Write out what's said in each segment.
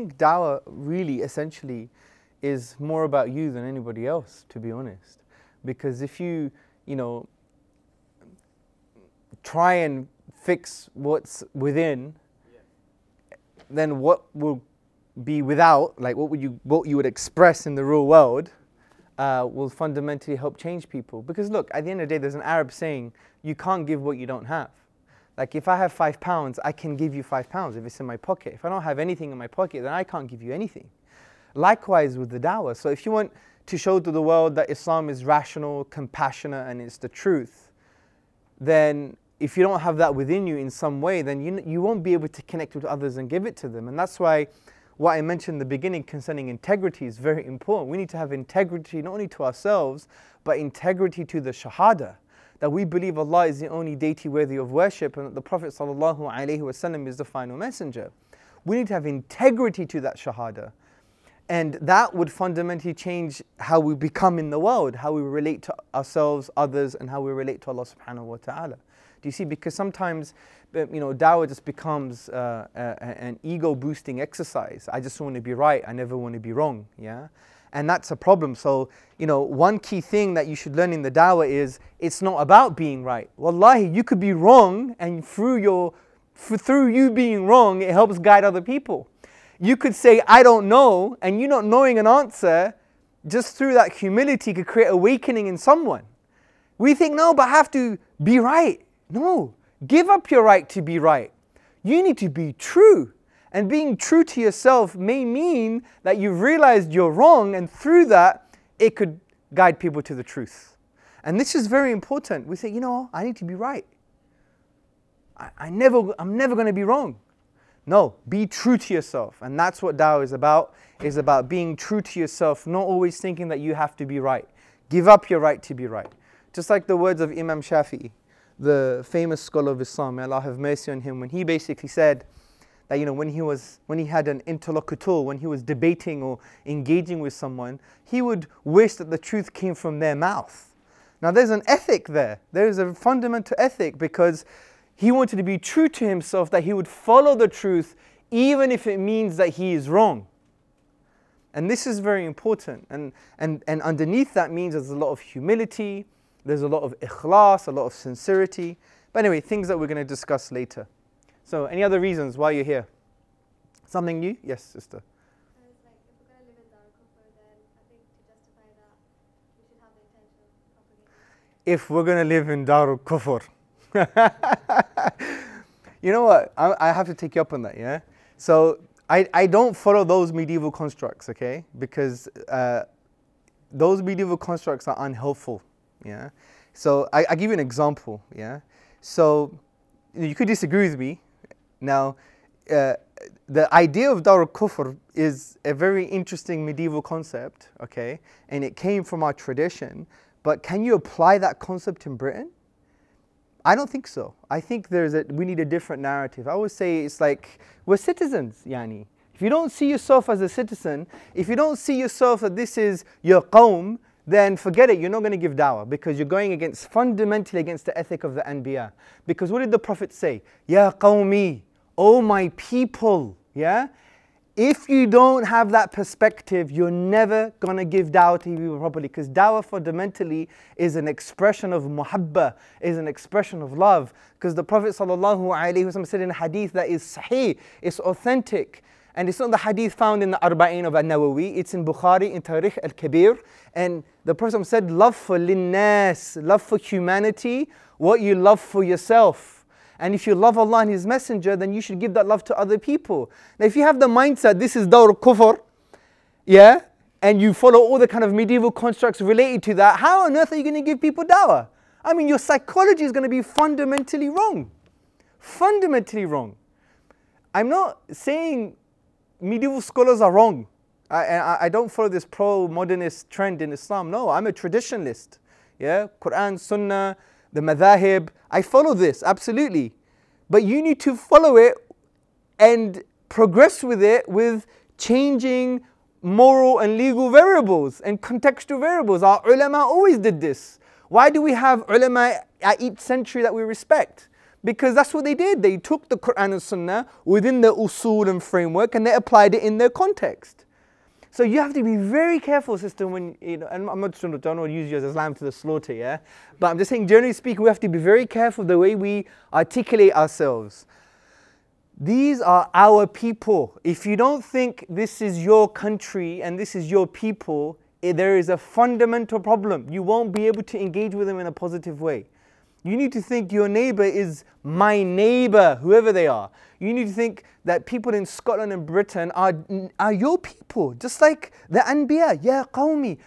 think dawah really, essentially, is more about you than anybody else, to be honest. Because if you, you know, try and fix what's within, then what will be without, like what would you what you would express in the real world, uh, will fundamentally help change people. Because look, at the end of the day, there's an Arab saying, "You can't give what you don't have." Like if I have five pounds, I can give you five pounds if it's in my pocket. If I don't have anything in my pocket, then I can't give you anything. Likewise with the dawah. So if you want to show to the world that Islam is rational, compassionate, and it's the truth, then if you don't have that within you in some way, then you, you won't be able to connect with others and give it to them. And that's why what I mentioned in the beginning concerning integrity is very important. We need to have integrity not only to ourselves, but integrity to the Shahada. That we believe Allah is the only deity worthy of worship and that the Prophet ﷺ is the final messenger. We need to have integrity to that Shahada. And that would fundamentally change how we become in the world, how we relate to ourselves, others, and how we relate to Allah subhanahu wa ta'ala. Do you see? Because sometimes, uh, you know, dawah just becomes uh, an ego boosting exercise. I just want to be right. I never want to be wrong. Yeah. And that's a problem. So, you know, one key thing that you should learn in the dawah is it's not about being right. Wallahi, you could be wrong, and through your through you being wrong, it helps guide other people. You could say, I don't know, and you not knowing an answer, just through that humility could create awakening in someone. We think, no, but I have to be right. No, give up your right to be right. You need to be true. And being true to yourself may mean that you've realized you're wrong, and through that, it could guide people to the truth. And this is very important. We say, you know, I need to be right. I, I never, I'm never going to be wrong. No, be true to yourself. And that's what Dawah is about, is about being true to yourself, not always thinking that you have to be right. Give up your right to be right. Just like the words of Imam Shafi'i the famous scholar of Islam, may Allah have mercy on him, when he basically said that you know when he was when he had an interlocutor, when he was debating or engaging with someone, he would wish that the truth came from their mouth. Now there's an ethic there. There is a fundamental ethic because he wanted to be true to himself that he would follow the truth even if it means that he is wrong. And this is very important. And, and, and underneath that means there's a lot of humility, there's a lot of ikhlas, a lot of sincerity. But anyway, things that we're going to discuss later. So, any other reasons why you're here? Something new? Yes, sister. If we're going to live in Darul Kufr. you know what? I, I have to take you up on that, yeah? So, I, I don't follow those medieval constructs, okay? Because uh, those medieval constructs are unhelpful yeah. So I, I give you an example. Yeah. So you could disagree with me. Now, uh, the idea of Dar al-Kufr is a very interesting medieval concept, okay, and it came from our tradition. But can you apply that concept in Britain? I don't think so. I think there's a we need a different narrative. I would say it's like we're citizens, yani. If you don't see yourself as a citizen, if you don't see yourself that this is your qawm, then forget it, you're not going to give dawah because you're going against, fundamentally against the ethic of the Anbiya. Because what did the Prophet say? Ya qawmi, oh my people, yeah? If you don't have that perspective, you're never to give dawah to people properly because dawah fundamentally is an expression of muhabba, is an expression of love. Because the Prophet ﷺ said in a hadith that is sahih, it's authentic. And it's not the hadith found in the Arba'in of An-Nawawi, it's in Bukhari, in Tarikh al-Kabir. And the Prophet said, love for linnas, love for humanity, what you love for yourself. And if you love Allah and His Messenger, then you should give that love to other people. Now if you have the mindset, this is dawr kufr, yeah, and you follow all the kind of medieval constructs related to that, how on earth are you going to give people dawah? I mean, your psychology is going to be fundamentally wrong. Fundamentally wrong. I'm not saying medieval scholars are wrong. I, I, don't follow this pro-modernist trend in Islam. No, I'm a traditionalist. Yeah, Quran, Sunnah, the madhahib. I follow this absolutely, but you need to follow it and progress with it with changing moral and legal variables and contextual variables. Our ulama always did this. Why do we have ulama at each century that we respect? Because that's what they did. They took the Quran and Sunnah within the usul and framework and they applied it in their context. So you have to be very careful, sister, when you know, and I'm not trying to, don't want to use you as a lamb to the slaughter, yeah? But I'm just saying, generally speaking, we have to be very careful the way we articulate ourselves. These are our people. If you don't think this is your country and this is your people, eh, there is a fundamental problem. You won't be able to engage with them in a positive way. You need to think your neighbor is my neighbor, whoever they are. You need to think that people in Scotland and Britain are, are your people, just like the Anbiya, Ya Qawmi.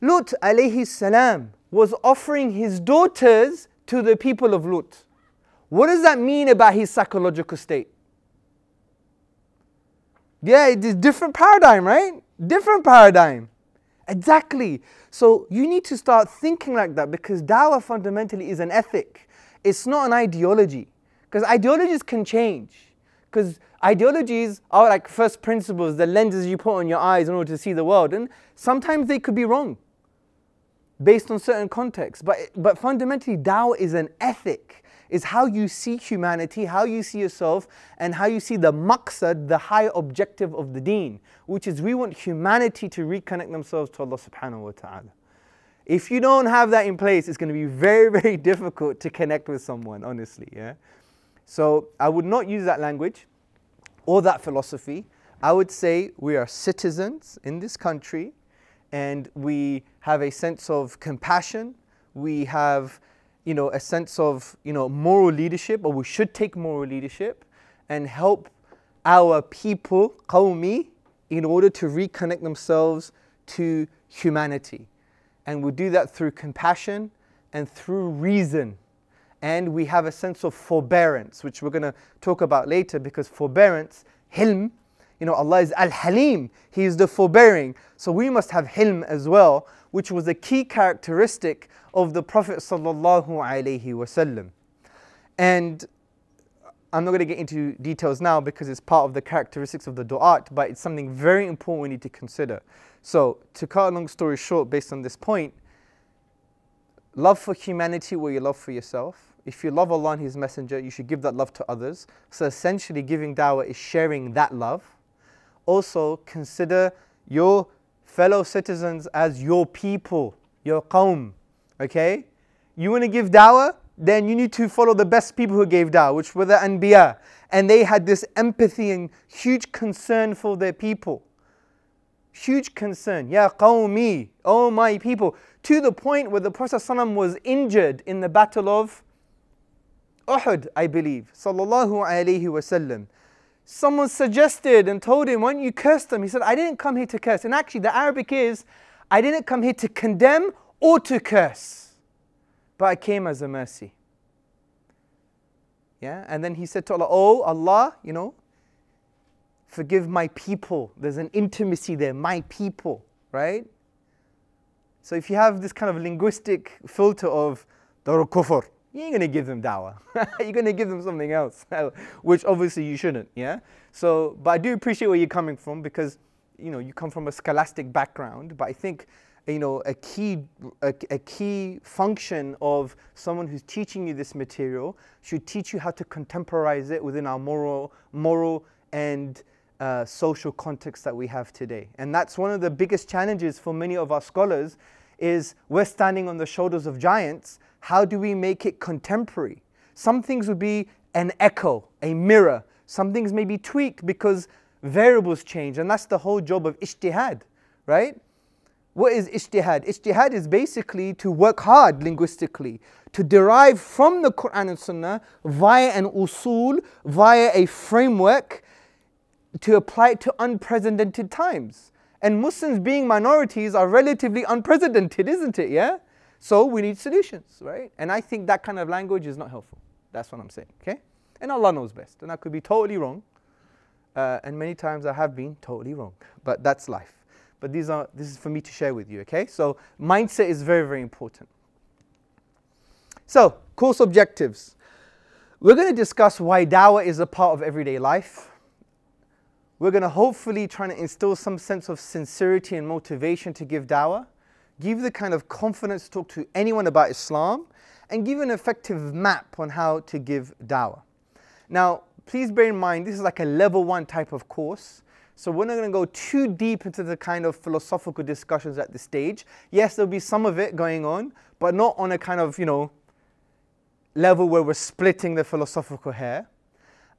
Lut alayhi salam was offering his daughters to the people of Lut. What does that mean about his psychological state? Yeah, it is different paradigm, right? Different paradigm. Exactly. So you need to start thinking like that because dawah fundamentally is an ethic. It's not an ideology. Because ideologies can change. Because ideologies are like first principles, the lenses you put on your eyes in order to see the world. And sometimes they could be wrong based on certain contexts. But, but fundamentally, dawah is an ethic is how you see humanity, how you see yourself, and how you see the maqsad, the high objective of the deen, which is we want humanity to reconnect themselves to Allah subhanahu wa ta'ala. If you don't have that in place, it's going to be very, very difficult to connect with someone, honestly. Yeah? So I would not use that language or that philosophy. I would say we are citizens in this country and we have a sense of compassion. We have you know, a sense of, you know, moral leadership, or we should take moral leadership and help our people, qawmi, in order to reconnect themselves to humanity. And we do that through compassion and through reason. And we have a sense of forbearance, which we're going to talk about later because forbearance, hilm, you know, Allah is Al Halim, He is the forbearing. So we must have hilm as well, which was a key characteristic of the Prophet. And I'm not going to get into details now because it's part of the characteristics of the du'at, but it's something very important we need to consider. So, to cut a long story short, based on this point, love for humanity where you love for yourself. If you love Allah and His Messenger, you should give that love to others. So, essentially, giving dawah is sharing that love. Also, consider your fellow citizens as your people, your qawm. Okay? You want to give dawah? Then you need to follow the best people who gave dawah, which were the Anbiya. And they had this empathy and huge concern for their people. Huge concern. Ya qawmi, oh my people. To the point where the Prophet ﷺ was injured in the battle of Uhud, I believe. Sallallahu alayhi wasallam. Someone suggested and told him, Why don't you curse them? He said, I didn't come here to curse. And actually, the Arabic is, I didn't come here to condemn or to curse, but I came as a mercy. Yeah, and then he said to Allah, Oh Allah, you know, forgive my people. There's an intimacy there, my people, right? So if you have this kind of linguistic filter of Darul Kufr, you ain't gonna give them dawah. you're gonna give them something else, which obviously you shouldn't, yeah? So, but I do appreciate where you're coming from because, you know, you come from a scholastic background, but I think you know, a key, a, a, key function of someone who's teaching you this material should teach you how to contemporize it within our moral, moral and uh, social context that we have today. And that's one of the biggest challenges for many of our scholars is we're standing on the shoulders of giants. How do we make it contemporary? Some things would be an echo, a mirror. Some things may be tweaked because variables change. And that's the whole job of ijtihad, right? What is ijtihad? Ijtihad is basically to work hard linguistically, to derive from the Quran and Sunnah via an usul, via a framework, to apply it to unprecedented times. And Muslims being minorities are relatively unprecedented, isn't it? Yeah? So we need solutions, right? And I think that kind of language is not helpful. That's what I'm saying, okay? And Allah knows best. And I could be totally wrong. Uh, and many times I have been totally wrong. But that's life but these are this is for me to share with you, okay? So mindset is very, very important. So, course objectives. We're going to discuss why dawah is a part of everyday life. We're going to hopefully try to instill some sense of sincerity and motivation to give dawah, give the kind of confidence to talk to anyone about Islam, and give an effective map on how to give dawah. Now, please bear in mind, this is like a level one type of course. So we're not going to go too deep into the kind of philosophical discussions at this stage. Yes, there'll be some of it going on, but not on a kind of, you know, level where we're splitting the philosophical hair.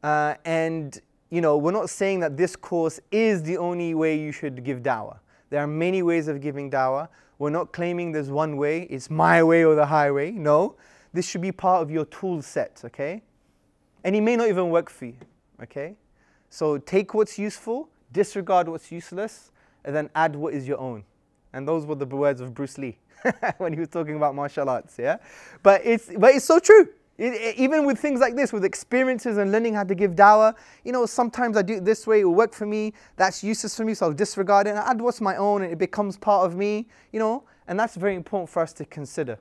Uh, and, you know, we're not saying that this course is the only way you should give dawah. There are many ways of giving dawah. We're not claiming there's one way, it's my way or the highway. No, this should be part of your tool set, okay? And it may not even work for you, okay? So take what's useful, disregard what's useless, and then add what is your own. And those were the words of Bruce Lee when he was talking about martial arts, yeah? But it's, but it's so true. It, even with things like this, with experiences and learning how to give dawah, you know, sometimes I do it this way, it will work for me, that's useless for me, so I'll disregard it and add what's my own and it becomes part of me, you know, and that's very important for us to consider.